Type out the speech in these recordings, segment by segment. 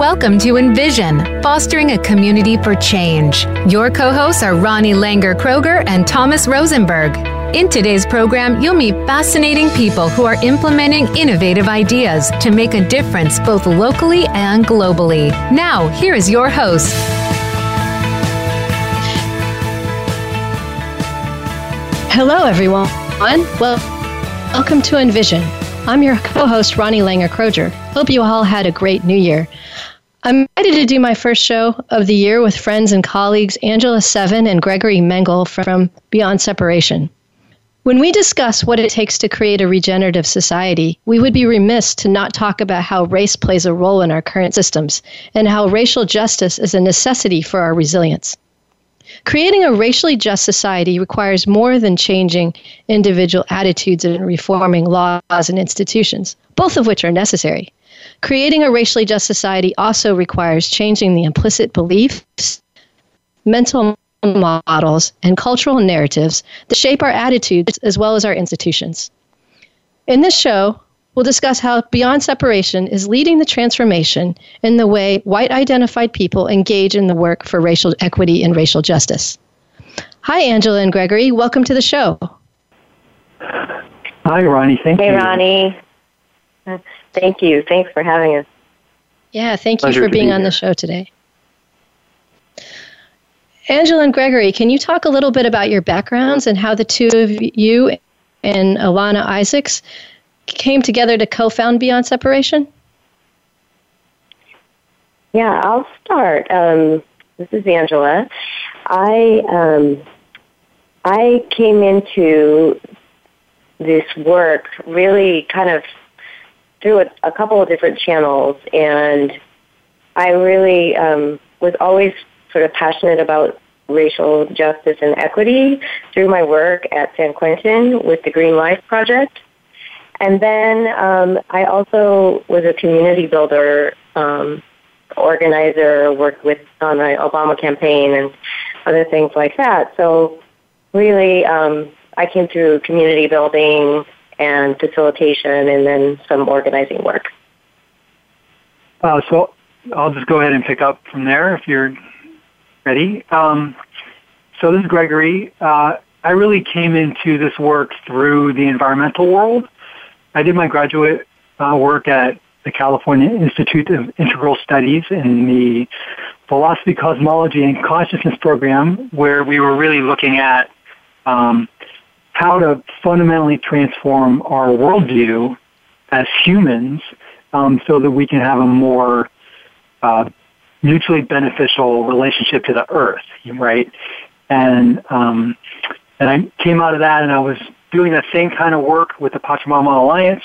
Welcome to Envision, fostering a community for change. Your co hosts are Ronnie Langer Kroger and Thomas Rosenberg. In today's program, you'll meet fascinating people who are implementing innovative ideas to make a difference both locally and globally. Now, here is your host. Hello, everyone. Well, welcome to Envision. I'm your co host, Ronnie Langer Kroger. Hope you all had a great new year. I'm excited to do my first show of the year with friends and colleagues Angela Sevin and Gregory Mengel from Beyond Separation. When we discuss what it takes to create a regenerative society, we would be remiss to not talk about how race plays a role in our current systems and how racial justice is a necessity for our resilience. Creating a racially just society requires more than changing individual attitudes and reforming laws and institutions, both of which are necessary. Creating a racially just society also requires changing the implicit beliefs, mental models, and cultural narratives that shape our attitudes as well as our institutions. In this show, we'll discuss how Beyond Separation is leading the transformation in the way white identified people engage in the work for racial equity and racial justice. Hi, Angela and Gregory. Welcome to the show. Hi, Ronnie. Thank hey, you. Hey, Ronnie. Thank you. Thanks for having us. Yeah, thank you for being be on the show today. Angela and Gregory, can you talk a little bit about your backgrounds and how the two of you and Alana Isaacs came together to co-found Beyond Separation? Yeah, I'll start. Um, this is Angela. I um, I came into this work really kind of through a, a couple of different channels, and I really um, was always sort of passionate about racial justice and equity through my work at San Quentin with the Green Life Project. And then um, I also was a community builder, um, organizer, worked with on the Obama campaign and other things like that. So really, um, I came through community building and facilitation and then some organizing work. Uh, so I'll just go ahead and pick up from there if you're ready. Um, so this is Gregory. Uh, I really came into this work through the environmental world. I did my graduate uh, work at the California Institute of Integral Studies in the Philosophy, Cosmology, and Consciousness program, where we were really looking at um, how to fundamentally transform our worldview as humans um, so that we can have a more uh, mutually beneficial relationship to the earth, right? And um, and I came out of that, and I was doing that same kind of work with the Pachamama Alliance,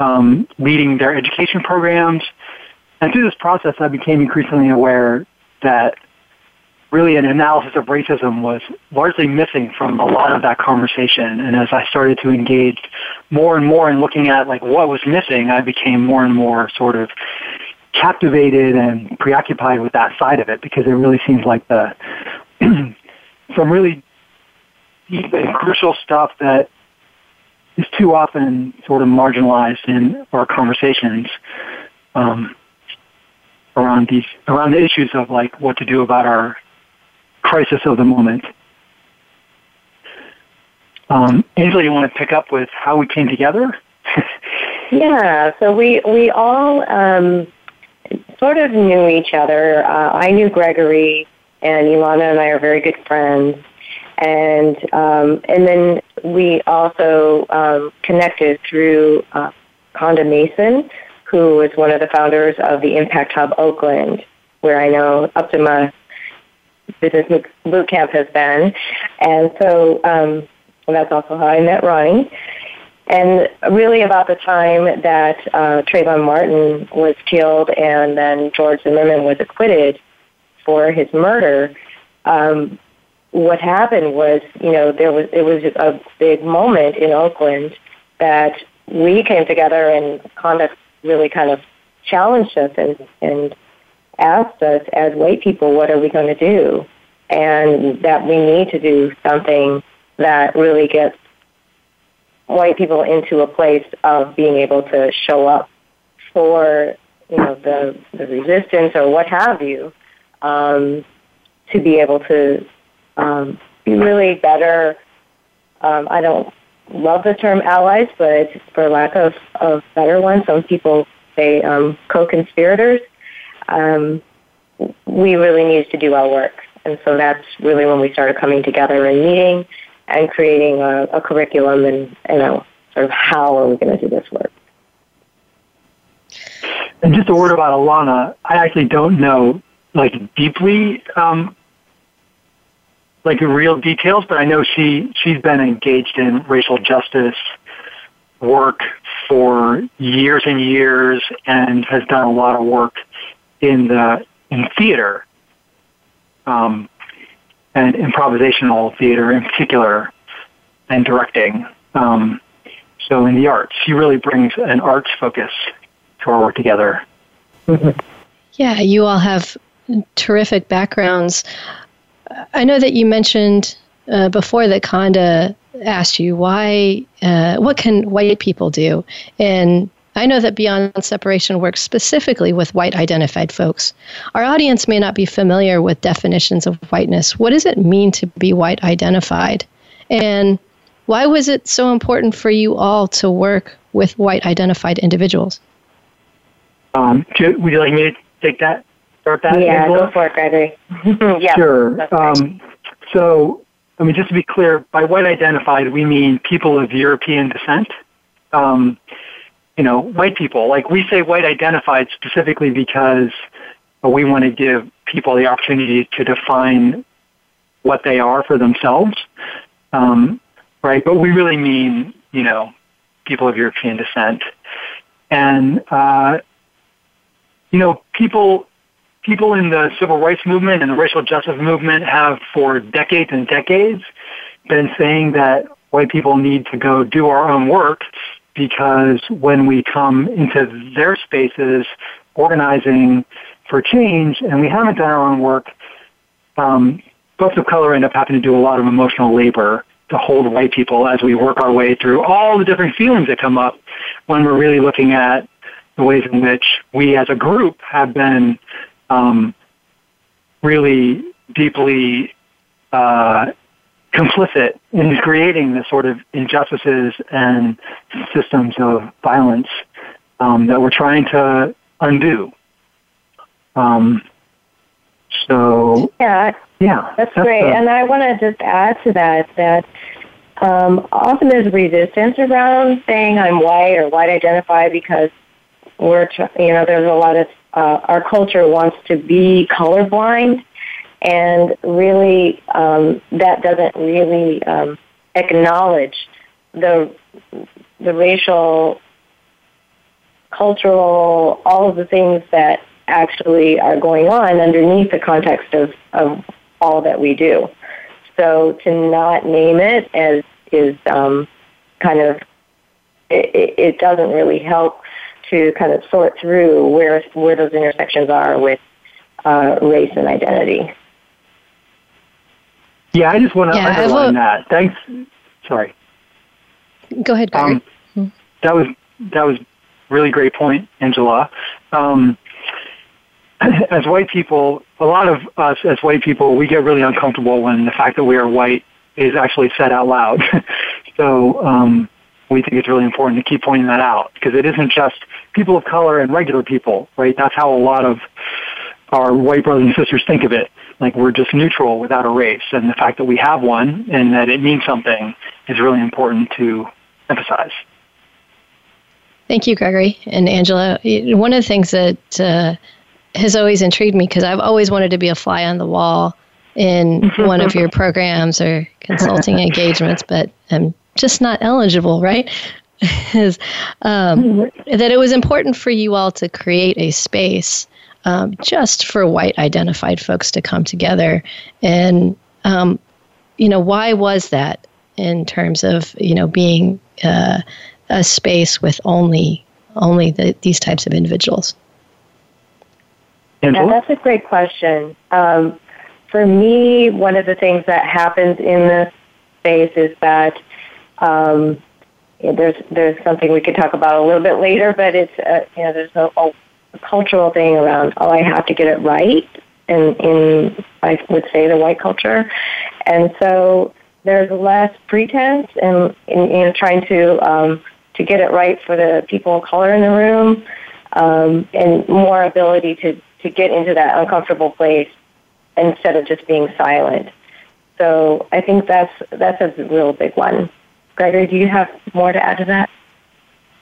um, leading their education programs. And through this process, I became increasingly aware that really an analysis of racism was largely missing from a lot of that conversation. And as I started to engage more and more in looking at like what was missing, I became more and more sort of captivated and preoccupied with that side of it because it really seems like the some really deep and crucial stuff that is too often sort of marginalized in our conversations um, around these around the issues of like what to do about our crisis of the moment. Um, Angela, you want to pick up with how we came together? yeah, so we we all um, sort of knew each other. Uh, I knew Gregory, and Ilana and I are very good friends. And um, and then we also um, connected through uh, Konda Mason, who was one of the founders of the Impact Hub Oakland, where I know Optima Business Boot Camp has been. And so um, that's also how I met Ronnie. And really about the time that uh, Trayvon Martin was killed and then George Zimmerman was acquitted for his murder, um, what happened was, you know, there was it was a big moment in Oakland that we came together and Konda really kind of challenged us and, and asked us as white people, what are we going to do? And that we need to do something that really gets white people into a place of being able to show up for you know, the the resistance or what have you, um, to be able to um, be really better. Um, I don't love the term allies, but for lack of of better one, some people say um, co-conspirators. Um, we really needed to do our work, and so that's really when we started coming together and meeting and creating a, a curriculum and sort of how are we going to do this work. And just a word about Alana, I actually don't know like deeply um, like real details, but I know she she's been engaged in racial justice work for years and years and has done a lot of work in the in theater um, and improvisational theater in particular and directing. Um, so in the arts, she really brings an arts focus to our work together. Mm-hmm. Yeah, you all have terrific backgrounds. I know that you mentioned uh, before that Konda asked you why, uh, what can white people do? And I know that Beyond Separation works specifically with white identified folks. Our audience may not be familiar with definitions of whiteness. What does it mean to be white identified? And why was it so important for you all to work with white identified individuals? Um, would you like me to take that? Start that? Yeah, go for it, Gregory. yeah, sure. Um, so, I mean, just to be clear, by white identified, we mean people of European descent. Um, you know, white people. Like we say white identified specifically because we want to give people the opportunity to define what they are for themselves. Um, right? But we really mean, you know, people of European descent. And, uh, you know, people, people in the civil rights movement and the racial justice movement have for decades and decades been saying that white people need to go do our own work because when we come into their spaces organizing for change and we haven't done our own work, um, folks of color end up having to do a lot of emotional labor to hold white people as we work our way through all the different feelings that come up when we're really looking at the ways in which we as a group have been um, really deeply uh, complicit in creating the sort of injustices and systems of violence um, that we're trying to undo. Um, so yeah, yeah, that's, that's great. The, and I want to just add to that that um, often there's resistance around saying I'm white or white identified because we're you know there's a lot of uh, our culture wants to be colorblind and really um, that doesn't really um, acknowledge the the racial, cultural, all of the things that actually are going on underneath the context of, of all that we do. So to not name it as is um, kind of it, it doesn't really help to kind of sort through where where those intersections are with uh, race and identity. Yeah, I just want to yeah, underline that. Thanks. Sorry. Go ahead, Barry. Um, that was that was really great point, Angela. Um, as white people, a lot of us as white people, we get really uncomfortable when the fact that we are white is actually said out loud. so um, we think it's really important to keep pointing that out because it isn't just people of color and regular people, right? That's how a lot of our white brothers and sisters think of it like we're just neutral without a race. And the fact that we have one and that it means something is really important to emphasize. Thank you, Gregory and Angela. One of the things that uh, has always intrigued me because I've always wanted to be a fly on the wall in one of your programs or consulting engagements, but I'm just not eligible, right? is um, that it was important for you all to create a space um, just for white identified folks to come together. And, um, you know, why was that in terms of, you know, being uh, a space with only only the, these types of individuals? Yeah, that's a great question. Um, for me, one of the things that happens in this space is that um, there's there's something we could talk about a little bit later, but it's uh, you know there's a, a cultural thing around, oh, I have to get it right, in, in I would say the white culture, and so there's less pretense and in trying to um, to get it right for the people of color in the room, um, and more ability to to get into that uncomfortable place instead of just being silent. So I think that's that's a real big one. Gregory, do you have more to add to that?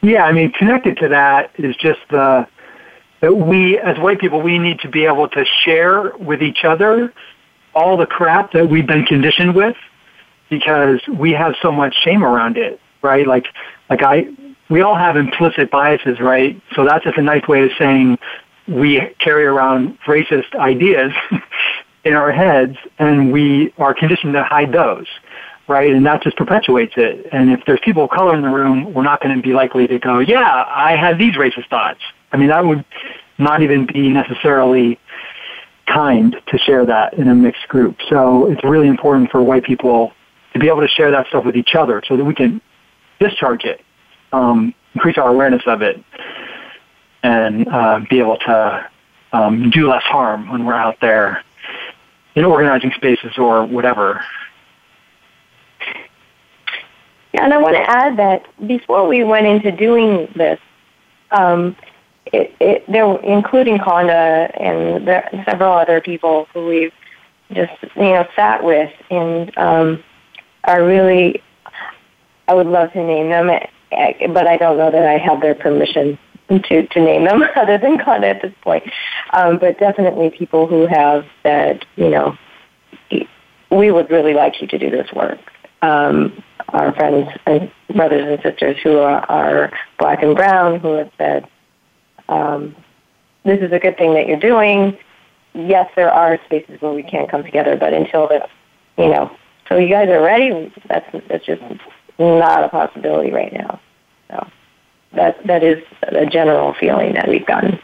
Yeah, I mean, connected to that is just the that we, as white people, we need to be able to share with each other all the crap that we've been conditioned with because we have so much shame around it, right? Like, like I, we all have implicit biases, right? So that's just a nice way of saying we carry around racist ideas in our heads and we are conditioned to hide those right? And that just perpetuates it. And if there's people of color in the room, we're not going to be likely to go, yeah, I have these racist thoughts. I mean, that would not even be necessarily kind to share that in a mixed group. So it's really important for white people to be able to share that stuff with each other so that we can discharge it, um, increase our awareness of it, and uh, be able to um, do less harm when we're out there in organizing spaces or whatever. Yeah, and I want to add that before we went into doing this, um, it, it, there, including Konda and there, several other people who we've just you know sat with and um, are really. I would love to name them, eh, but I don't know that I have their permission to to name them other than Konda at this point. Um, but definitely people who have said, you know, we would really like you to do this work. Um, our friends and brothers and sisters who are, are black and brown who have said, um, this is a good thing that you're doing. Yes, there are spaces where we can't come together, but until the, you know, so you guys are ready, that's, that's just not a possibility right now. So that, that is a general feeling that we've gotten.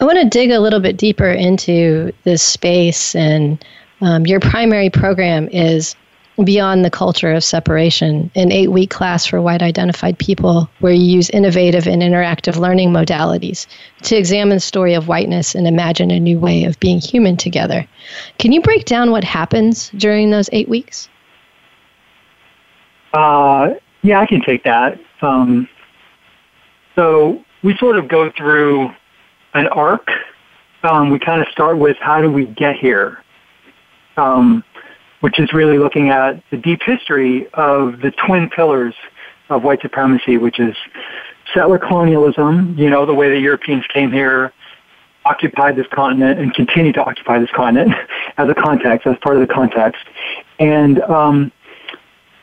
I want to dig a little bit deeper into this space, and um, your primary program is Beyond the Culture of Separation, an eight week class for white identified people where you use innovative and interactive learning modalities to examine the story of whiteness and imagine a new way of being human together. Can you break down what happens during those eight weeks? Uh, yeah, I can take that. Um, so we sort of go through an arc. Um, we kind of start with how do we get here? Um, which is really looking at the deep history of the twin pillars of white supremacy, which is settler colonialism, you know, the way the Europeans came here, occupied this continent and continue to occupy this continent as a context, as part of the context. And, um,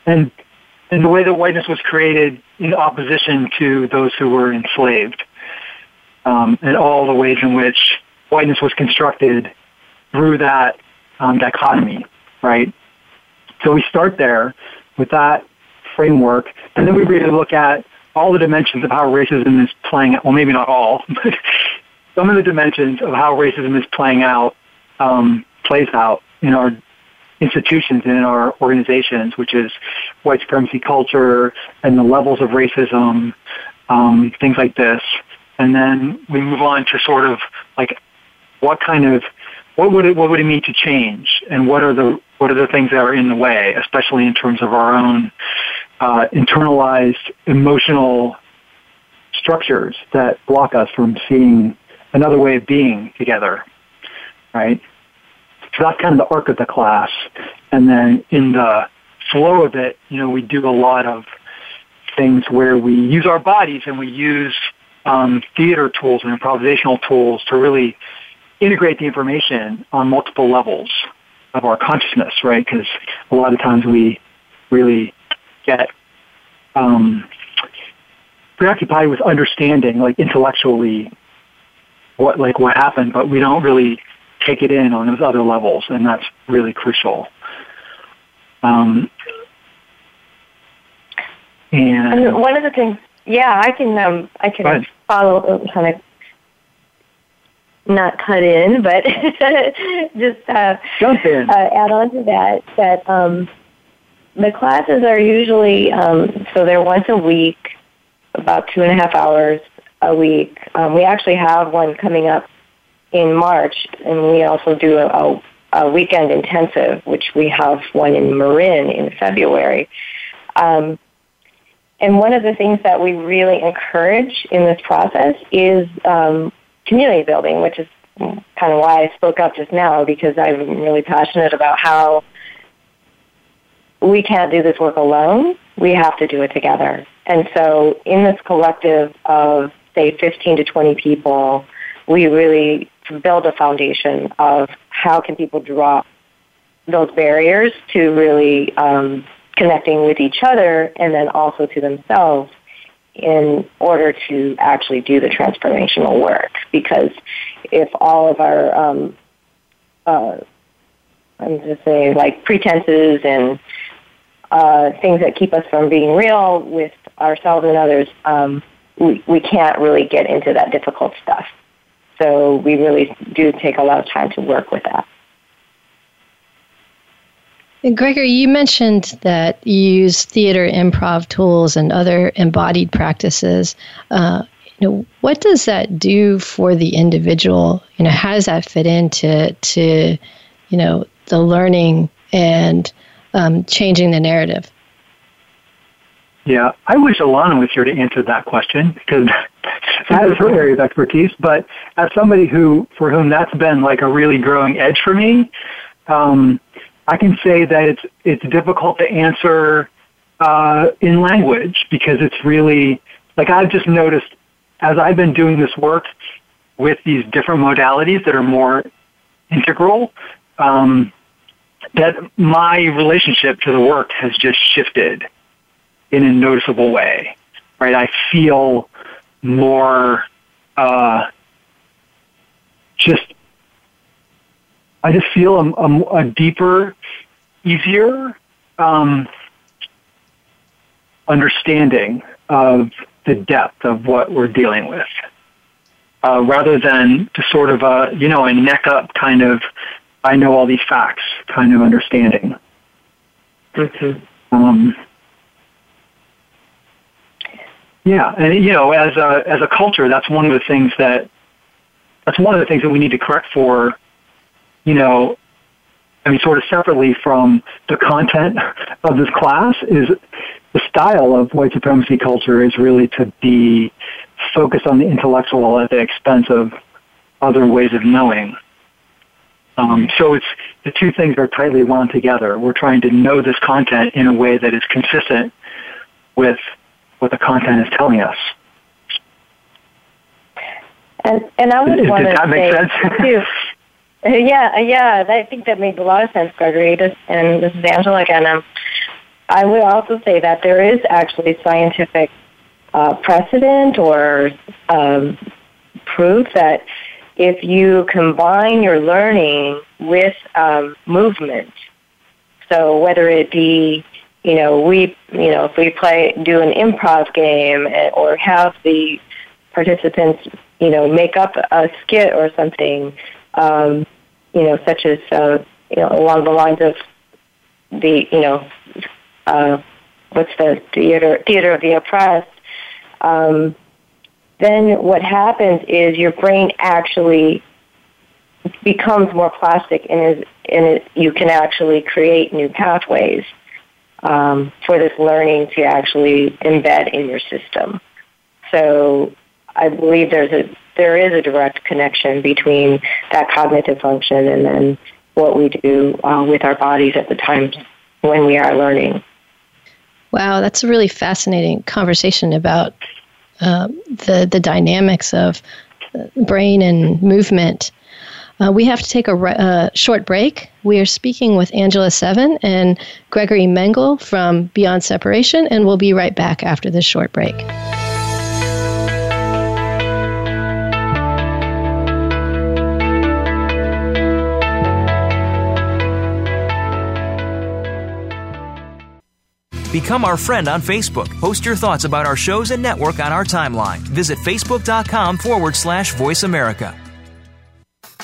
and, and the way that whiteness was created in opposition to those who were enslaved. Um, and all the ways in which whiteness was constructed through that um, dichotomy right? So we start there with that framework, and then we really look at all the dimensions of how racism is playing out. Well, maybe not all, but some of the dimensions of how racism is playing out, um, plays out in our institutions and in our organizations, which is white supremacy culture and the levels of racism, um, things like this. And then we move on to sort of like what kind of what would it what would it mean to change, and what are the what are the things that are in the way, especially in terms of our own uh, internalized emotional structures that block us from seeing another way of being together, right? So that's kind of the arc of the class, and then in the flow of it, you know, we do a lot of things where we use our bodies and we use um, theater tools and improvisational tools to really integrate the information on multiple levels of our consciousness, right? Because a lot of times we really get um, preoccupied with understanding, like intellectually, what like what happened, but we don't really take it in on those other levels, and that's really crucial. Um, and, and, one of the things, yeah, I can um, I can follow kind of not cut in, but just uh, jump in. Uh, add on to that that um, the classes are usually um, so they're once a week, about two and a half hours, a week. Um, we actually have one coming up in March, and we also do a, a, a weekend intensive, which we have one in Marin in February. Um, and one of the things that we really encourage in this process is um, community building, which is kind of why I spoke up just now because I'm really passionate about how we can't do this work alone. We have to do it together. And so in this collective of, say, 15 to 20 people, we really build a foundation of how can people drop those barriers to really um, connecting with each other and then also to themselves in order to actually do the transformational work. Because if all of our, um, uh, I'm just saying, like pretenses and uh, things that keep us from being real with ourselves and others, um, we, we can't really get into that difficult stuff. So we really do take a lot of time to work with that. Gregory, you mentioned that you use theater improv tools and other embodied practices. Uh, you know, what does that do for the individual? You know, how does that fit into to, you know, the learning and um, changing the narrative? Yeah, I wish Alana was here to answer that question because that is her area of expertise. But as somebody who, for whom that's been like a really growing edge for me, um, I can say that it's it's difficult to answer uh, in language because it's really like I've just noticed as I've been doing this work with these different modalities that are more integral. Um, that my relationship to the work has just shifted in a noticeable way, right? I feel more, uh, just, I just feel a, a, a deeper, easier, um, understanding of the depth of what we're dealing with. Uh, rather than to sort of a, you know, a neck up kind of I know all these facts kind of understanding. Mm-hmm. Um, yeah, and you know, as a as a culture, that's one of the things that that's one of the things that we need to correct for. You know, I mean, sort of separately from the content of this class is the style of white supremacy culture is really to be focused on the intellectual at the expense of other ways of knowing. Um, so it's the two things are tightly wound together. We're trying to know this content in a way that is consistent with what the content is telling us. And and I would want to say sense? too. Yeah, yeah, I think that makes a lot of sense, Gregory. And this is Angela again. Um, I would also say that there is actually scientific uh, precedent or um, proof that if you combine your learning with um, movement, so whether it be, you know, we, you know, if we play, do an improv game eh, or have the participants, you know, make up a skit or something, um, you know, such as, uh, you know, along the lines of the, you know, uh, what's the theater, theater of the oppressed, um, then what happens is your brain actually becomes more plastic and is and it, you can actually create new pathways um, for this learning to actually embed in your system. So I believe there's a there is a direct connection between that cognitive function and then what we do uh, with our bodies at the times when we are learning. Wow, that's a really fascinating conversation about um, the the dynamics of brain and movement. Uh, we have to take a re- uh, short break. We are speaking with Angela Sevin and Gregory Mengel from Beyond Separation, and we'll be right back after this short break. Become our friend on Facebook. Post your thoughts about our shows and network on our timeline. Visit facebook.com forward slash voice America.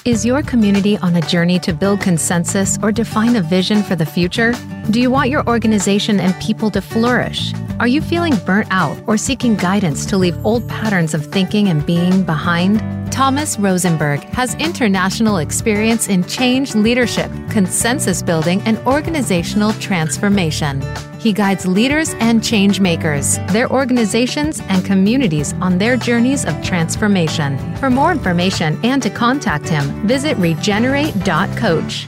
Is your community on a journey to build consensus or define a vision for the future? Do you want your organization and people to flourish? Are you feeling burnt out or seeking guidance to leave old patterns of thinking and being behind? Thomas Rosenberg has international experience in change leadership, consensus building, and organizational transformation. He guides leaders and change makers, their organizations, and communities on their journeys of transformation. For more information and to contact him, visit regenerate.coach.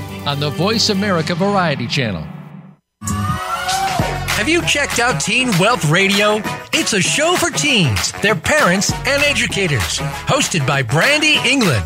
on the Voice America Variety Channel. Have you checked out Teen Wealth Radio? It's a show for teens, their parents, and educators. Hosted by Brandy England.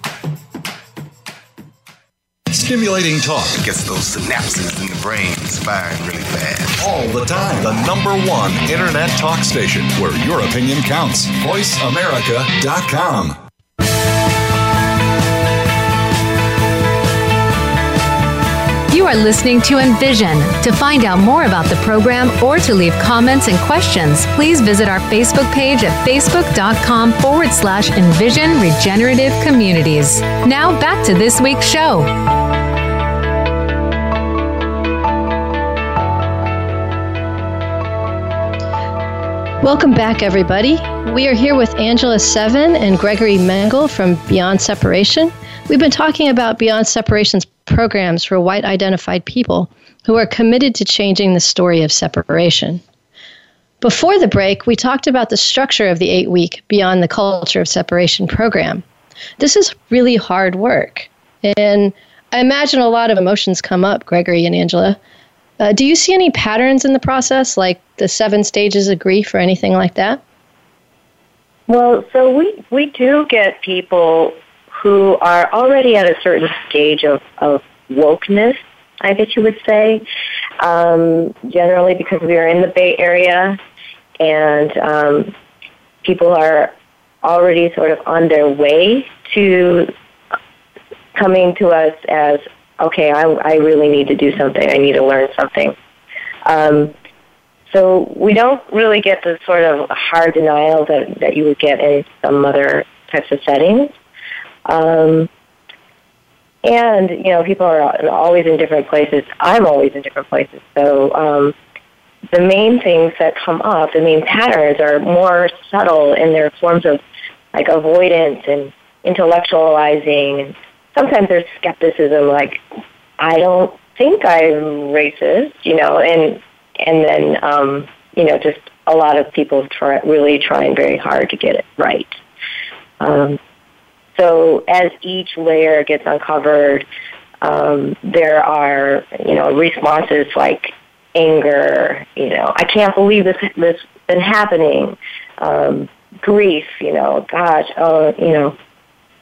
Stimulating talk gets those synapses in the brain firing really fast. all the time. The number one internet talk station where your opinion counts. VoiceAmerica.com. You are listening to Envision. To find out more about the program or to leave comments and questions, please visit our Facebook page at facebook.com forward slash Envision Regenerative Communities. Now back to this week's show. Welcome back, everybody. We are here with Angela Sevin and Gregory Mengel from Beyond Separation. We've been talking about Beyond Separation's programs for white identified people who are committed to changing the story of separation. Before the break, we talked about the structure of the eight week Beyond the Culture of Separation program. This is really hard work. And I imagine a lot of emotions come up, Gregory and Angela. Uh, do you see any patterns in the process, like the seven stages of grief or anything like that? Well, so we, we do get people who are already at a certain stage of, of wokeness, I guess you would say, um, generally because we are in the Bay Area and um, people are already sort of on their way to coming to us as, okay, I, I really need to do something. I need to learn something. Um, so we don't really get the sort of hard denial that, that you would get in some other types of settings. Um, and, you know, people are always in different places. I'm always in different places. So um, the main things that come up, the main patterns are more subtle in their forms of like avoidance and intellectualizing. And sometimes there's skepticism like, I don't think I'm racist, you know, and and then um, you know just a lot of people try really trying very hard to get it right. Um, so as each layer gets uncovered, um, there are you know responses like anger, you know, I can't believe this this been happening, um, grief, you know, gosh, oh, you know,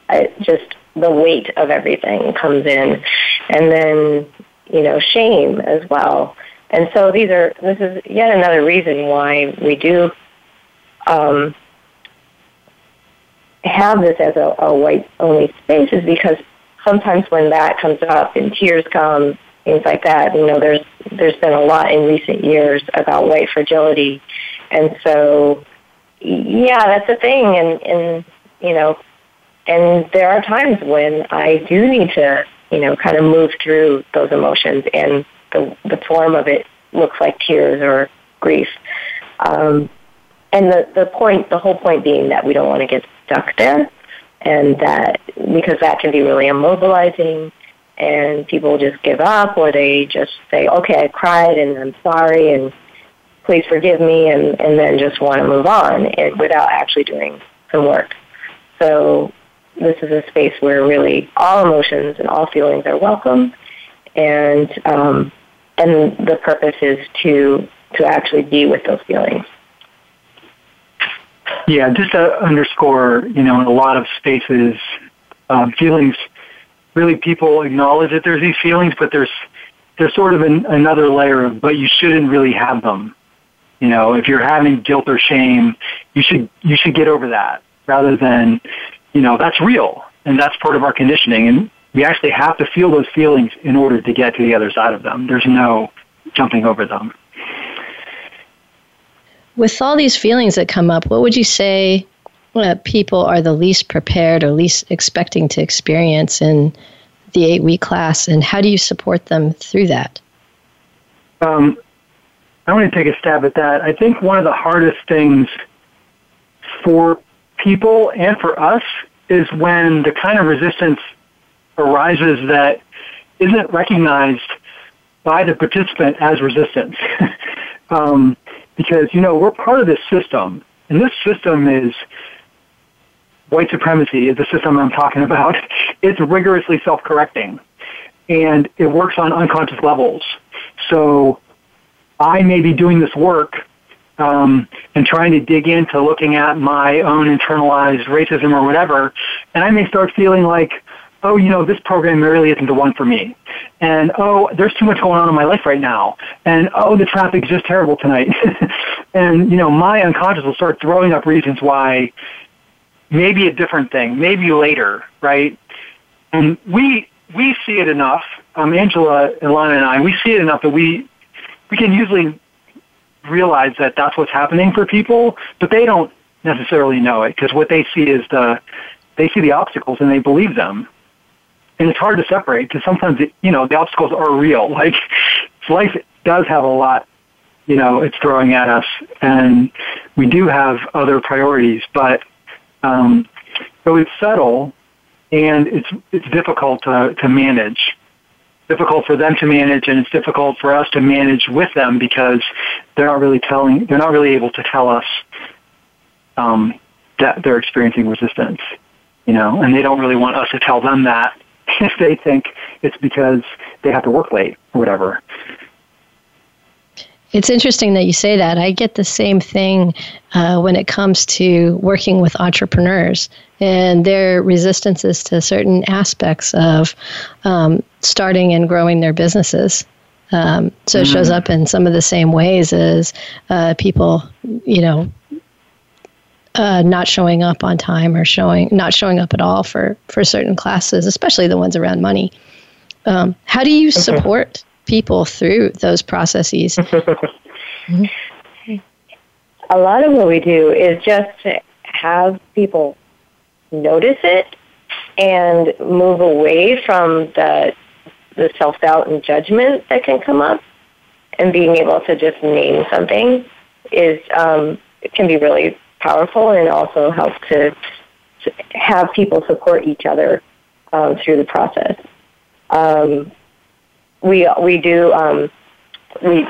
I, just the weight of everything comes in, and then you know shame as well. And so these are this is yet another reason why we do um, have this as a, a white only space is because sometimes when that comes up and tears come, things like that, you know, there's there's been a lot in recent years about white fragility, and so yeah, that's a thing, and and you know, and there are times when I do need to you know kind of move through those emotions and the the form of it looks like tears or grief. Um, and the the point, the whole point being that we don't want to get stuck there, and that because that can be really immobilizing, and people just give up or they just say, okay, I cried and I'm sorry and please forgive me and, and then just want to move on and, without actually doing some work. So this is a space where really all emotions and all feelings are welcome and um, and the purpose is to to actually be with those feelings. Yeah, just to underscore, you know, in a lot of spaces, um, feelings really people acknowledge that there's these feelings, but there's there's sort of an, another layer of, but you shouldn't really have them. You know, if you're having guilt or shame, you should you should get over that rather than, you know, that's real and that's part of our conditioning, and we actually have to feel those feelings in order to get to the other side of them. There's no jumping over them. With all these feelings that come up, what would you say uh, people are the least prepared or least expecting to experience in the eight week class, and how do you support them through that? Um, I want to take a stab at that. I think one of the hardest things for people and for us is when the kind of resistance arises that isn't recognized by the participant as resistance. um, because, you know, we're part of this system, and this system is white supremacy is the system I'm talking about. It's rigorously self-correcting, and it works on unconscious levels. So I may be doing this work um, and trying to dig into looking at my own internalized racism or whatever, and I may start feeling like, oh, you know, this program really isn't the one for me. And oh, there's too much going on in my life right now. And oh, the traffic's just terrible tonight. and, you know, my unconscious will start throwing up reasons why maybe a different thing, maybe later, right? And we we see it enough. Um, Angela, Ilana, and I, we see it enough that we we can usually realize that that's what's happening for people, but they don't necessarily know it because what they see is the they see the obstacles and they believe them, and it's hard to separate because sometimes it, you know the obstacles are real. Like life does have a lot, you know, it's throwing at us, and we do have other priorities, but um, so it's subtle and it's it's difficult to to manage. Difficult for them to manage, and it's difficult for us to manage with them because they're not really telling. They're not really able to tell us um, that they're experiencing resistance. You know, and they don't really want us to tell them that if they think it's because they have to work late or whatever. It's interesting that you say that. I get the same thing uh, when it comes to working with entrepreneurs and their resistances to certain aspects of um, starting and growing their businesses. Um, so it shows mm. up in some of the same ways as uh, people, you know, uh, not showing up on time or showing not showing up at all for for certain classes, especially the ones around money. Um, how do you support people through those processes. mm-hmm. A lot of what we do is just to have people notice it and move away from the the self doubt and judgment that can come up, and being able to just name something is um, it can be really powerful and also help to, to have people support each other um, through the process. Um, we we do um, we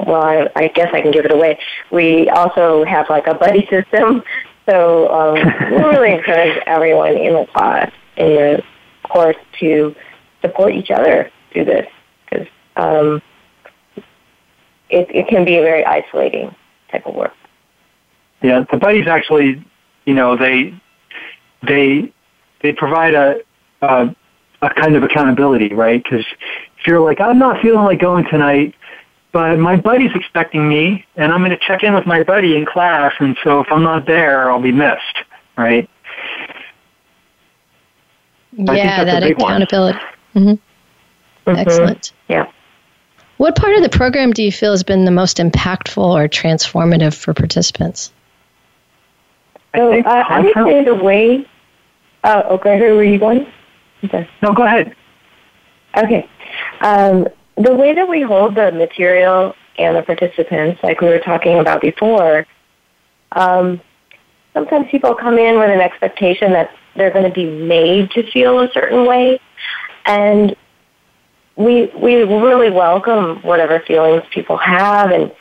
well I, I guess I can give it away. We also have like a buddy system, so um, we really encourage everyone in the class in the course to support each other through this because um, it it can be a very isolating type of work. Yeah, the buddies actually, you know, they they they provide a, a a kind of accountability, right? Because if you're like, I'm not feeling like going tonight, but my buddy's expecting me, and I'm going to check in with my buddy in class, and so if I'm not there, I'll be missed, right? Yeah, that accountability. Mm-hmm. Mm-hmm. Excellent. Yeah. What part of the program do you feel has been the most impactful or transformative for participants? So I, uh, I would say the way. Uh, okay, Where were you going? Okay. No, go ahead. Okay. Um, the way that we hold the material and the participants, like we were talking about before, um, sometimes people come in with an expectation that they're going to be made to feel a certain way. and we we really welcome whatever feelings people have and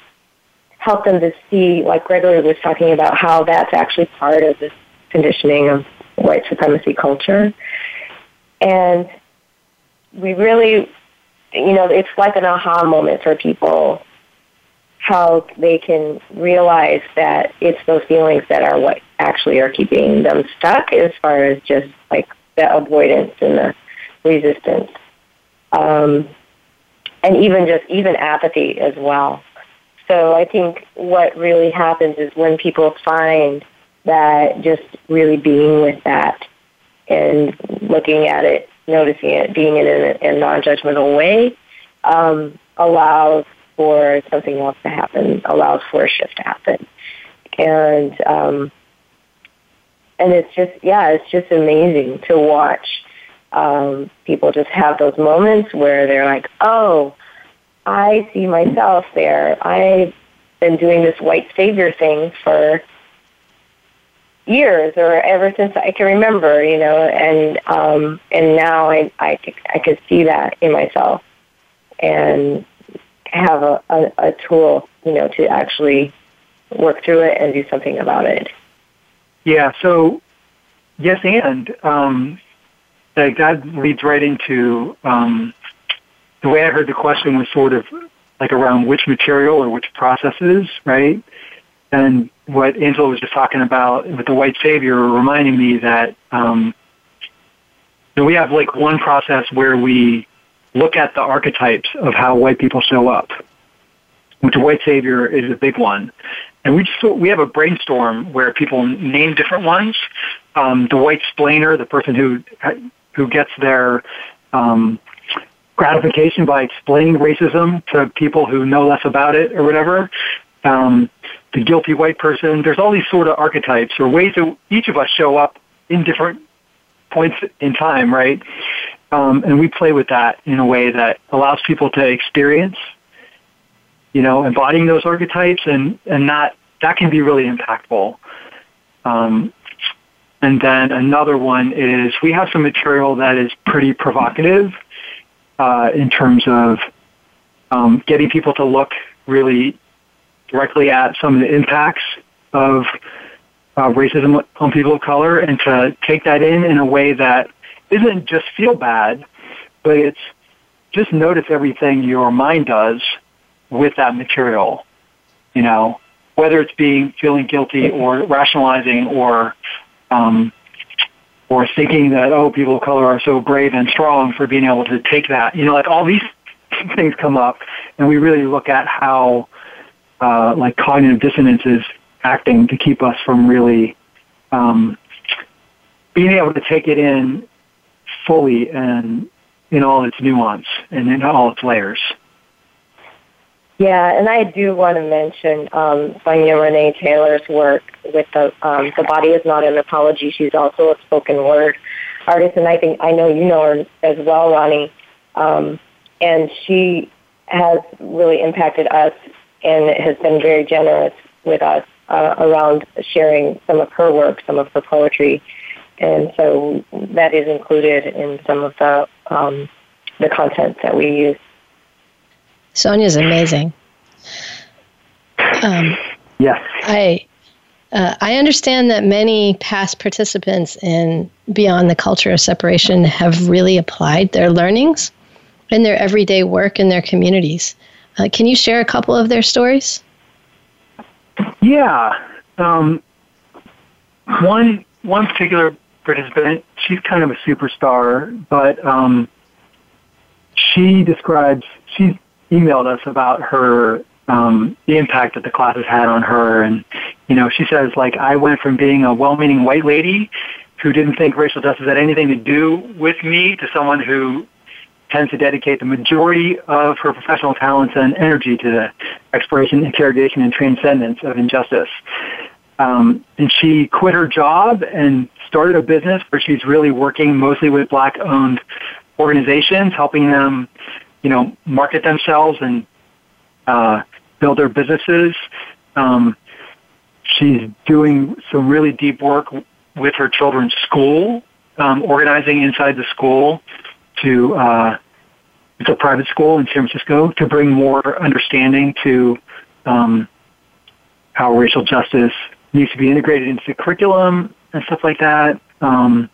help them to see, like Gregory was talking about, how that's actually part of this conditioning of white supremacy culture. And we really, you know, it's like an aha moment for people how they can realize that it's those feelings that are what actually are keeping them stuck as far as just like the avoidance and the resistance. Um, and even just even apathy as well. So I think what really happens is when people find that just really being with that and looking at it, noticing it, being in a, a non-judgmental way, um, allows for something else to happen, allows for a shift to happen. And um, and it's just yeah, it's just amazing to watch um, people just have those moments where they're like, oh, I see myself there. I've been doing this white savior thing for years or ever since I can remember, you know, and um and now I I I could see that in myself and have a, a, a tool, you know, to actually work through it and do something about it. Yeah, so yes and um that leads right into um the way I heard the question was sort of like around which material or which processes, right? And what Angela was just talking about with the white savior reminding me that um, you know, we have like one process where we look at the archetypes of how white people show up, which white savior is a big one. And we just we have a brainstorm where people name different ones. Um, the white splainer, the person who who gets their um, gratification by explaining racism to people who know less about it or whatever. Um, the guilty white person. There's all these sort of archetypes or ways that each of us show up in different points in time, right? Um, and we play with that in a way that allows people to experience, you know, embodying those archetypes and, and not, that can be really impactful. Um, and then another one is we have some material that is pretty provocative uh, in terms of um, getting people to look really directly at some of the impacts of uh, racism on people of color and to take that in in a way that isn't just feel bad, but it's just notice everything your mind does with that material. You know, whether it's being feeling guilty or rationalizing or um, or thinking that oh people of color are so brave and strong for being able to take that you know like all these things come up and we really look at how uh, like cognitive dissonance is acting to keep us from really um, being able to take it in fully and in all its nuance and in all its layers. Yeah, and I do want to mention um, Sonya Renee Taylor's work with the um, the body is not an apology. She's also a spoken word artist, and I think I know you know her as well, Ronnie. Um, and she has really impacted us and has been very generous with us uh, around sharing some of her work, some of her poetry, and so that is included in some of the um, the content that we use. Sonya's amazing. Um, yes. I uh, I understand that many past participants in Beyond the Culture of Separation have really applied their learnings in their everyday work in their communities. Uh, can you share a couple of their stories? Yeah. Um, one one particular participant, she's kind of a superstar, but um, she describes she's emailed us about her um, the impact that the class has had on her. And, you know, she says, like, I went from being a well-meaning white lady who didn't think racial justice had anything to do with me to someone who tends to dedicate the majority of her professional talents and energy to the exploration, interrogation, and transcendence of injustice. Um, and she quit her job and started a business where she's really working mostly with black-owned organizations, helping them, you know, market themselves and uh, build their businesses. Um, she's doing some really deep work with her children's school, um, organizing inside the school to uh, it's a private school in San Francisco to bring more understanding to um, how racial justice needs to be integrated into the curriculum and stuff like that. Um,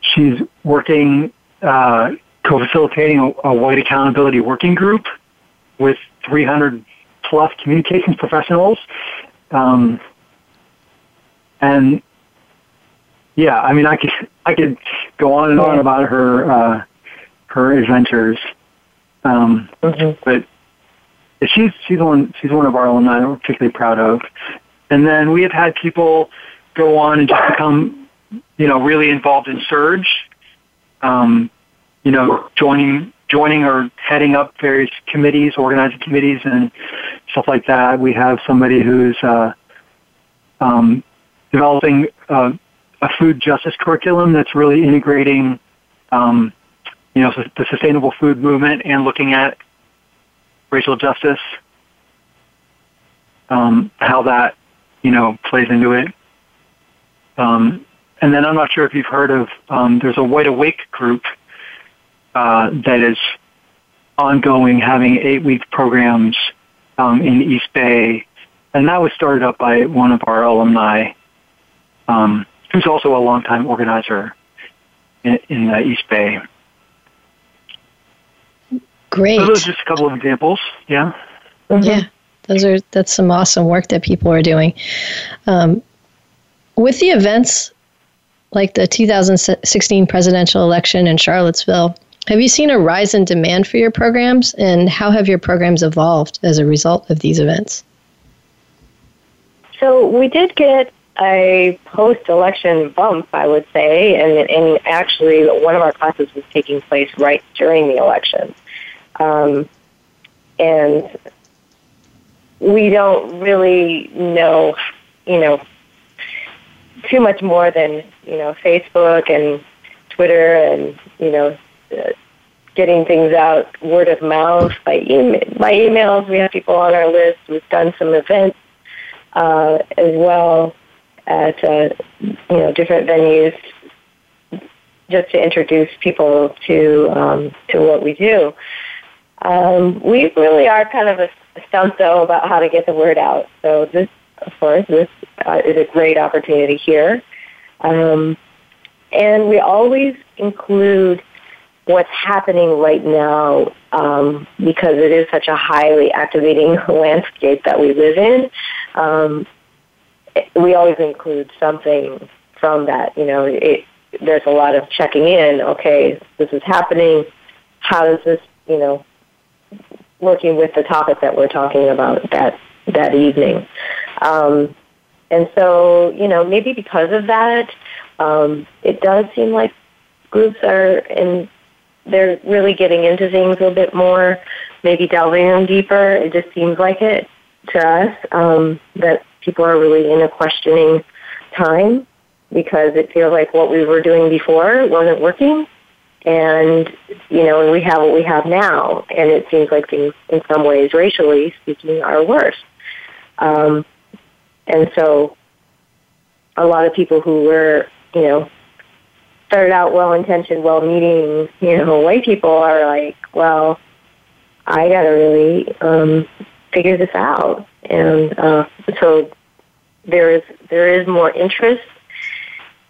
she's working, uh, co-facilitating a, a white accountability working group with 300 plus communications professionals. Um, and yeah, I mean, I could I could go on and on about her uh, her adventures, um, Mm-hmm. but she's she's one she's one of our alumni that we're particularly proud of. And then we have had people go on and just become, you know, really involved in Surge. Um, you know, joining joining or heading up various committees, organizing committees, and stuff like that. We have somebody who's uh, um, developing uh, a food justice curriculum that's really integrating, um, you know, the sustainable food movement and looking at racial justice, um, how that, you know, plays into it. Um, and then I'm not sure if you've heard of, um, there's a White Awake group uh, that is ongoing, having eight-week programs um, in East Bay, and that was started up by one of our alumni, um, who's also a longtime organizer in, in the East Bay. Great. So those are just a couple of examples. Yeah. Yeah, those are that's some awesome work that people are doing. Um, with the events like the 2016 presidential election in Charlottesville, have you seen a rise in demand for your programs, and how have your programs evolved as a result of these events? So we did get a post-election bump, I would say, and, and actually one of our classes was taking place right during the election. Um, and we don't really know, you know, too much more than, you know, Facebook and Twitter and, you know, getting things out word of mouth by email, by emails. We have people on our list. We've done some events uh, as well at uh, you know different venues, just to introduce people to um, to what we do. Um, we really are kind of a stunt though about how to get the word out. So this, of course, this uh, is a great opportunity here, um, and we always include what's happening right now um, because it is such a highly activating landscape that we live in. Um, we always include something from that. You know, it, there's a lot of checking in. Okay, this is happening. How does this, you know, working with the topic that we're talking about that that evening? Um, and so, you know, maybe because of that, um, it does seem like groups are in they're really getting into things a little bit more, maybe delving them deeper. It just seems like it to us um, that people are really in a questioning time because it feels like what we were doing before wasn't working. And, you know, and we have what we have now. And it seems like things, in some ways, racially speaking, are worse. Um, and so a lot of people who were, you know, started out well intentioned, well meaning, you know, white people are like, well, I got to really um, figure this out. And uh, so there is there is more interest.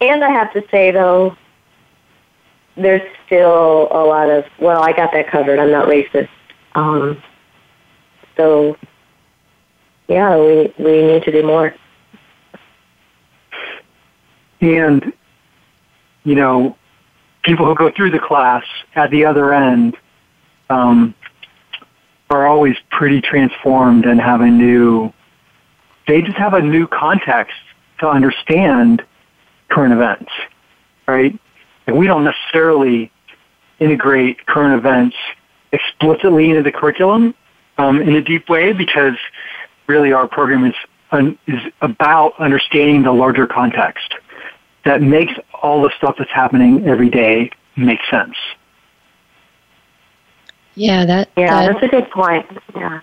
And I have to say though, there's still a lot of well, I got that covered. I'm not racist. Um, so yeah, we we need to do more. And, you know, people who go through the class at the other end um, are always pretty transformed and have a new, they just have a new context to understand current events, right? And we don't necessarily integrate current events explicitly into the curriculum um, in a deep way because really our program is is about understanding the larger context that makes all the stuff that's happening every day make sense. Yeah, that Yeah, that, that's a good point. Yeah.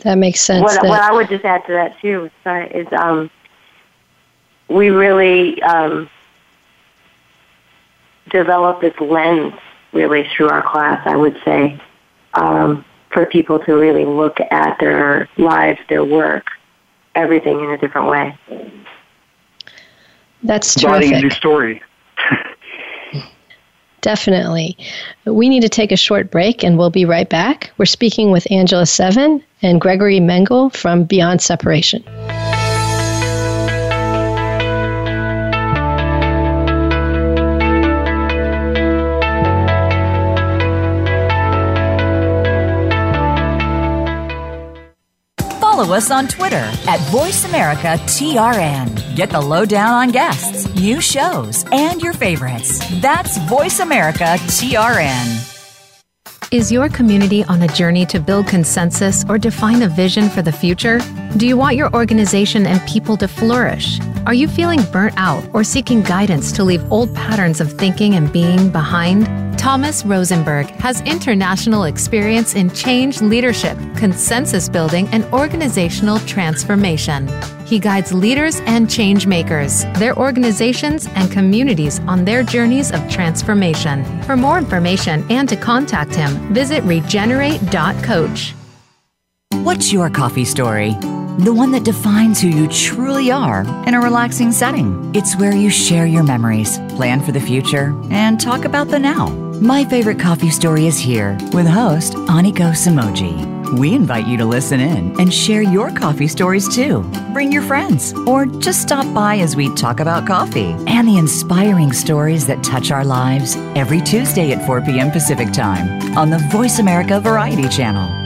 that makes sense. What, that- what I would just add to that too sorry, is um, we really um, develop this lens really through our class, I would say, um, for people to really look at their lives, their work, everything in a different way. That's Writing a new story. Definitely. We need to take a short break and we'll be right back. We're speaking with Angela Sevin and Gregory Mengel from Beyond Separation. Follow us on Twitter at VoiceAmericaTRN. Get the lowdown on guests, new shows, and your favorites. That's VoiceAmericaTRN. Is your community on a journey to build consensus or define a vision for the future? Do you want your organization and people to flourish? Are you feeling burnt out or seeking guidance to leave old patterns of thinking and being behind? Thomas Rosenberg has international experience in change leadership, consensus building, and organizational transformation. He guides leaders and change makers, their organizations, and communities on their journeys of transformation. For more information and to contact him, visit regenerate.coach. What's your coffee story? The one that defines who you truly are in a relaxing setting. It's where you share your memories, plan for the future, and talk about the now. My favorite coffee story is here with host Aniko Samoji. We invite you to listen in and share your coffee stories too. Bring your friends or just stop by as we talk about coffee and the inspiring stories that touch our lives every Tuesday at 4 p.m. Pacific Time on the Voice America Variety Channel.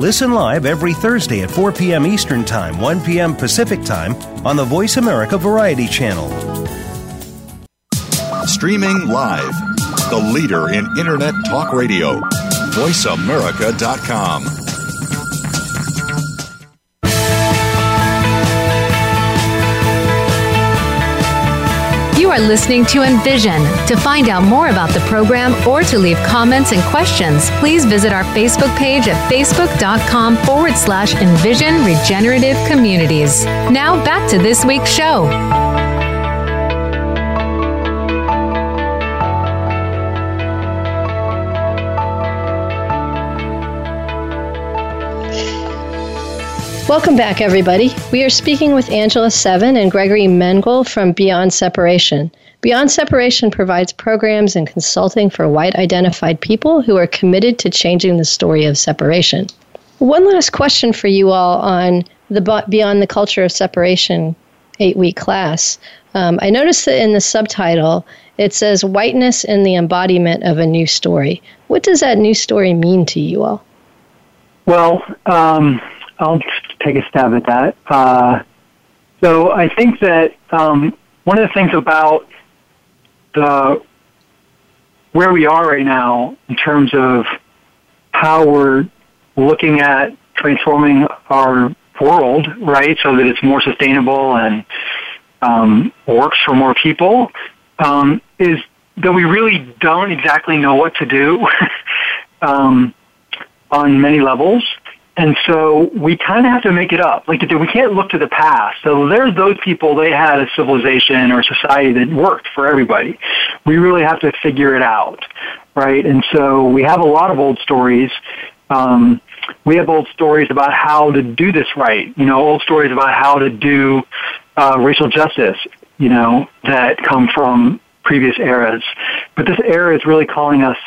Listen live every Thursday at 4 p.m. Eastern Time, 1 p.m. Pacific Time on the Voice America Variety Channel. Streaming live. The leader in Internet talk radio. VoiceAmerica.com. You are listening to Envision. To find out more about the program or to leave comments and questions, please visit our Facebook page at facebook.com forward slash Envision Regenerative Communities. Now back to this week's show. Welcome back, everybody. We are speaking with Angela Sevin and Gregory Mengel from Beyond Separation. Beyond Separation provides programs and consulting for white identified people who are committed to changing the story of separation. One last question for you all on the Beyond the Culture of Separation eight week class. Um, I noticed that in the subtitle it says Whiteness in the Embodiment of a New Story. What does that new story mean to you all? Well, um, I'll take a stab at that. Uh, so I think that um, one of the things about the where we are right now in terms of how we're looking at transforming our world, right, so that it's more sustainable and um, works for more people, um, is that we really don't exactly know what to do um, on many levels. And so we kind of have to make it up. Like we can't look to the past. So there's those people. They had a civilization or a society that worked for everybody. We really have to figure it out, right? And so we have a lot of old stories. Um, we have old stories about how to do this right. You know, old stories about how to do uh, racial justice. You know, that come from previous eras. But this era is really calling us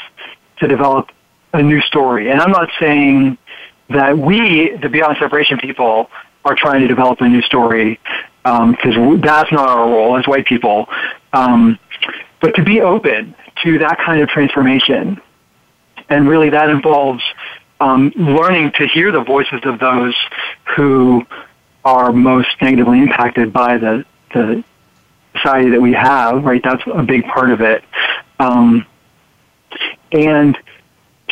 to develop a new story. And I'm not saying that we, the Beyond Separation people, are trying to develop a new story because um, that's not our role as white people. Um, but to be open to that kind of transformation, and really that involves um, learning to hear the voices of those who are most negatively impacted by the, the society that we have. Right, that's a big part of it. Um, and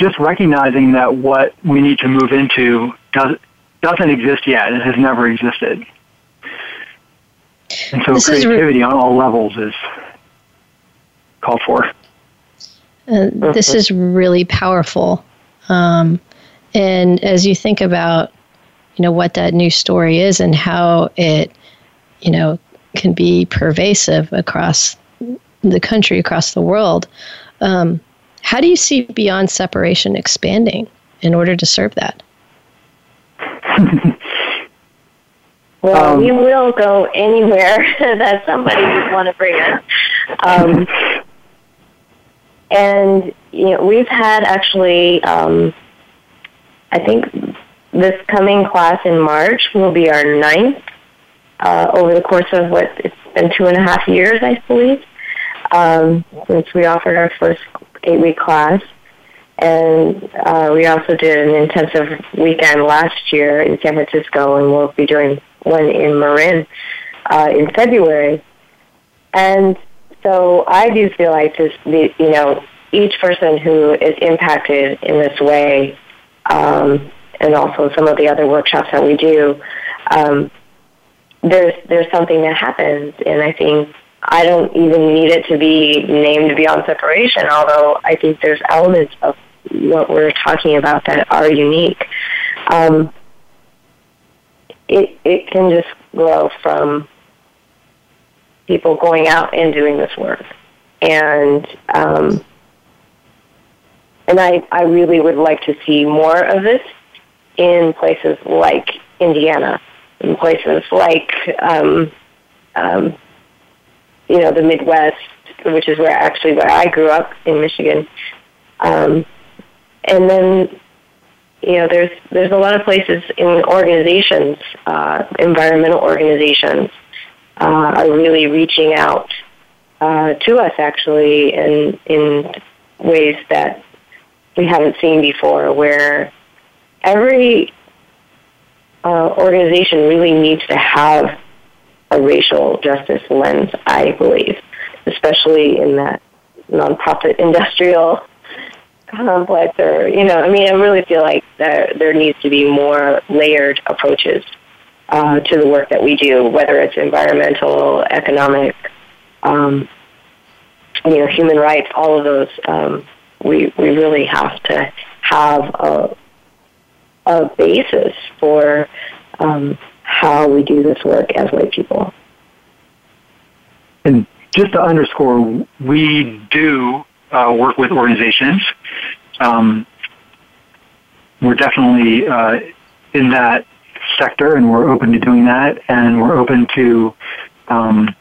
just recognizing that what we need to move into does, doesn't exist yet. It has never existed. And so this creativity re- on all levels is called for. Uh, this is really powerful. Um, and as you think about, you know, what that new story is and how it, you know, can be pervasive across the country, across the world, um, how do you see Beyond Separation expanding in order to serve that? well, um, we will go anywhere that somebody would want to bring us. Um, and you know, we've had actually, um, I think this coming class in March will be our ninth uh, over the course of what it's been two and a half years, I believe, um, since we offered our first eight-week class. And uh, we also did an intensive weekend last year in San Francisco, and we'll be doing one in Marin uh, in February. And so I do feel like this, you know, each person who is impacted in this way, um, and also some of the other workshops that we do, um, there's there's something that happens, and I think I don't even need it to be named beyond separation. Although I think there's elements of what we're talking about that are unique. Um, it it can just grow from people going out and doing this work. And um, and I, I really would like to see more of this in places like Indiana, in places like um, um, you know the Midwest, which is where actually where I grew up in Michigan. Um, and then you know there's there's a lot of places in organizations, uh, environmental organizations uh, are really reaching out uh, to us actually in in ways that we haven't seen before, where every uh, organization really needs to have a racial justice lens. I believe, especially in that nonprofit industrial complex or you know i mean i really feel like there there needs to be more layered approaches uh, to the work that we do, whether it's environmental, economic, um, you know, human rights, all of those. Um, we we really have to have a a basis for um, how we do this work as white people. And just to underscore, we do uh, work with organizations. Um, we're definitely uh, in that sector, and we're open to doing that, and we're open to um,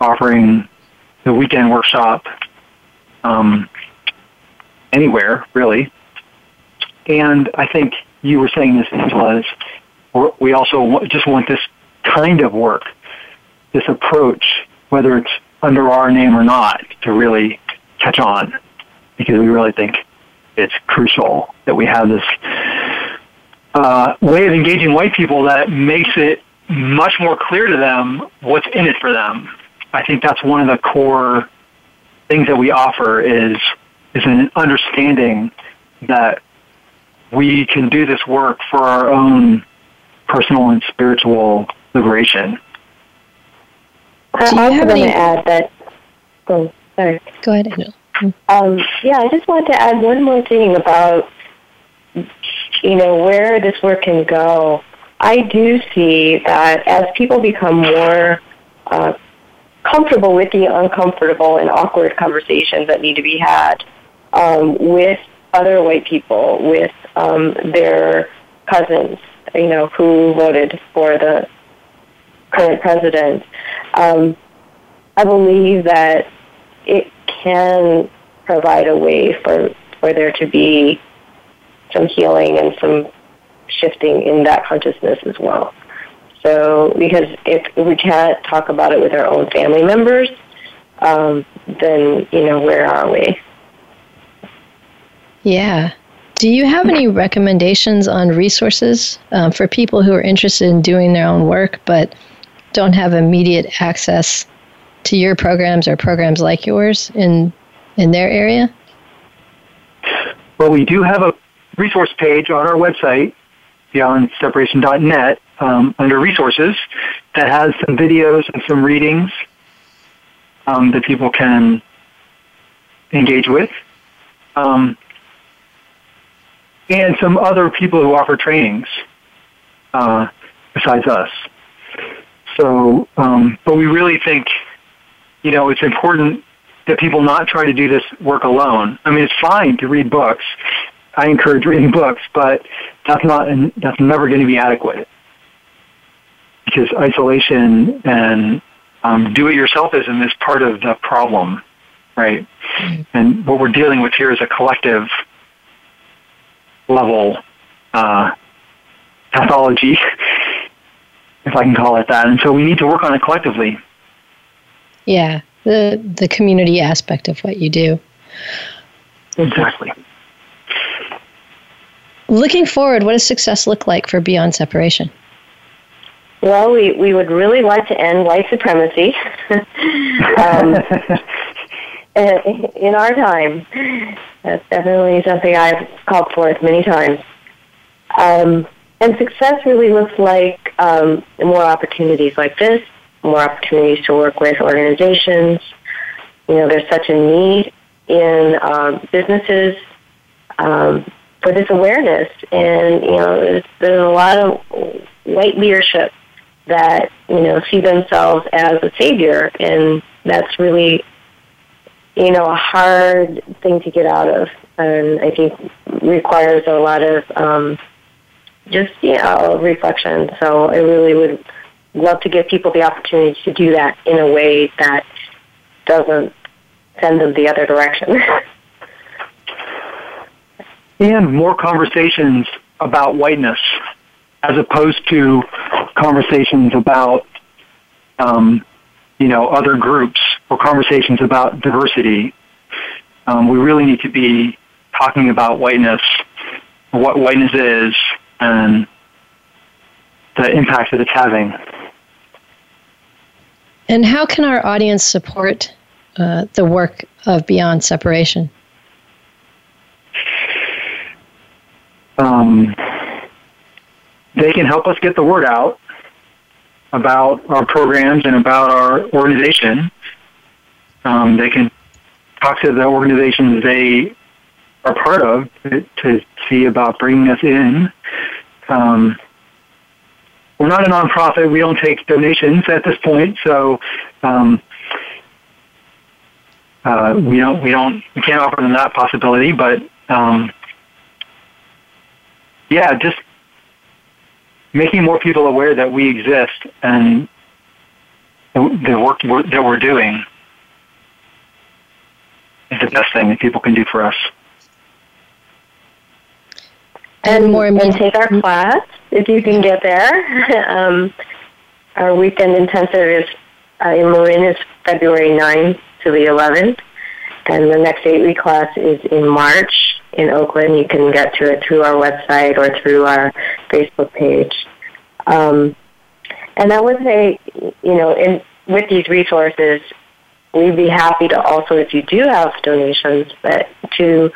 offering the weekend workshop um, anywhere, really. And I think you were saying this, Angela, we also just want this kind of work, this approach, whether it's under our name or not, to really catch on, because we really think it's crucial that we have this uh, way of engaging white people that makes it much more clear to them what's in it for them. I think that's one of the core things that we offer is is an understanding that we can do this work for our own personal and spiritual liberation. I also want to add that. Oh, sorry. Go ahead. Um, yeah, I just wanted to add one more thing about you know, where this work can go, I do see that as people become more uh, comfortable with the uncomfortable and awkward conversations that need to be had um, with other white people, with um, their cousins, you know, who voted for the current president, um, I believe that it can provide a way for, for there to be some healing and some shifting in that consciousness as well. So, because if we can't talk about it with our own family members, um, then, you know, where are we? Yeah. Do you have any recommendations on resources um, for people who are interested in doing their own work but don't have immediate access to your programs or programs like yours in in their area? Well, we do have a resource page on our website, beyondseparation.net, um, under resources that has some videos and some readings um, that people can engage with. Um, and some other people who offer trainings uh, besides us. So, um, but we really think, you know, it's important that people not try to do this work alone. I mean, it's fine to read books. I encourage reading books, but that's not, that's never going to be adequate because isolation and um, do-it-yourselfism is part of the problem, right? Mm-hmm. And what we're dealing with here is a collective level uh, pathology, if I can call it that. And so we need to work on it collectively. Yeah, the the community aspect of what you do. Exactly. Looking forward, what does success look like for Beyond Separation? Well, we, we would really like to end white supremacy um, in our time. That's definitely something I've called forth many times. Um, and success really looks like um, more opportunities like this, more opportunities to work with organizations. You know, there's such a need in um, businesses um, for this awareness, and you know, there's, there's a lot of white leadership that you know see themselves as a savior, and that's really you know a hard thing to get out of, and I think requires a lot of um, just you know reflection. So I really would love to give people the opportunity to do that in a way that doesn't send them the other direction. and more conversations about whiteness as opposed to conversations about, um, you know, other groups or conversations about diversity. Um, we really need to be talking about whiteness, what whiteness is, and the impact that it's having. And how can our audience support uh, the work of Beyond Separation? Um, they can help us get the word out about our programs and about our organization. Um, they can talk to the organizations they are part of to, to see about bringing us in. Um, we're not a nonprofit. We don't take donations at this point, so um, uh, we don't we don't we can't offer them that possibility. But um, yeah, just making more people aware that we exist and the work that we're doing is the best thing that people can do for us. And more and take our class if you can get there. um, our weekend intensive is uh, in Marin is February 9th to the 11th, and the next eight week class is in March in Oakland. You can get to it through our website or through our Facebook page. Um, and I would say, you know, in, with these resources, we'd be happy to also, if you do have donations, that to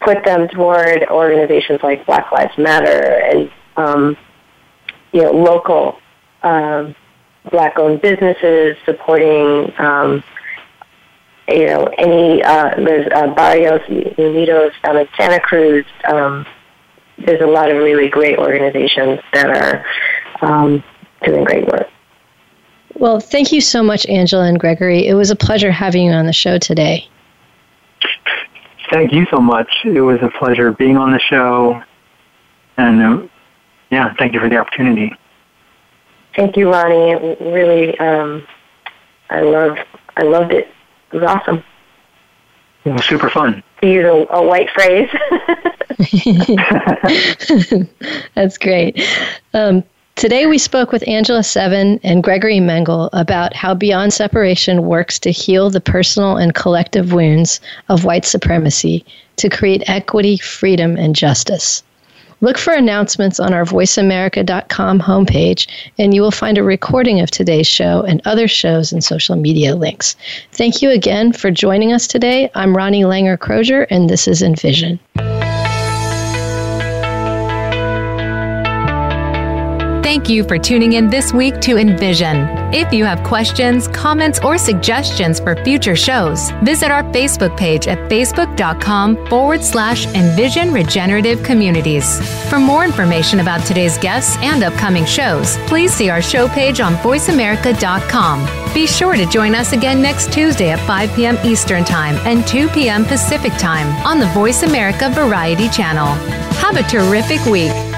put them toward organizations like Black Lives Matter and um, you know local um, black-owned businesses supporting um, you know, any, uh, there's uh, Barrios Unidos down in Santa Cruz. Um, there's a lot of really great organizations that are um, doing great work. Well, thank you so much, Angela and Gregory. It was a pleasure having you on the show today. Thank you so much. It was a pleasure being on the show. And uh, yeah, thank you for the opportunity. Thank you, Ronnie. It really, um, I love, I loved it. It was awesome. It was super fun. To use a, a white phrase. That's great. Um, today we spoke with Angela Sevin and Gregory Mengel about how Beyond Separation works to heal the personal and collective wounds of white supremacy to create equity, freedom, and justice. Look for announcements on our voiceamerica.com homepage, and you will find a recording of today's show and other shows and social media links. Thank you again for joining us today. I'm Ronnie Langer Crozier, and this is Envision. Thank you for tuning in this week to Envision. If you have questions, comments, or suggestions for future shows, visit our Facebook page at facebook.com forward slash Envision Regenerative Communities. For more information about today's guests and upcoming shows, please see our show page on voiceamerica.com. Be sure to join us again next Tuesday at 5 p.m. Eastern Time and 2 p.m. Pacific Time on the Voice America Variety Channel. Have a terrific week.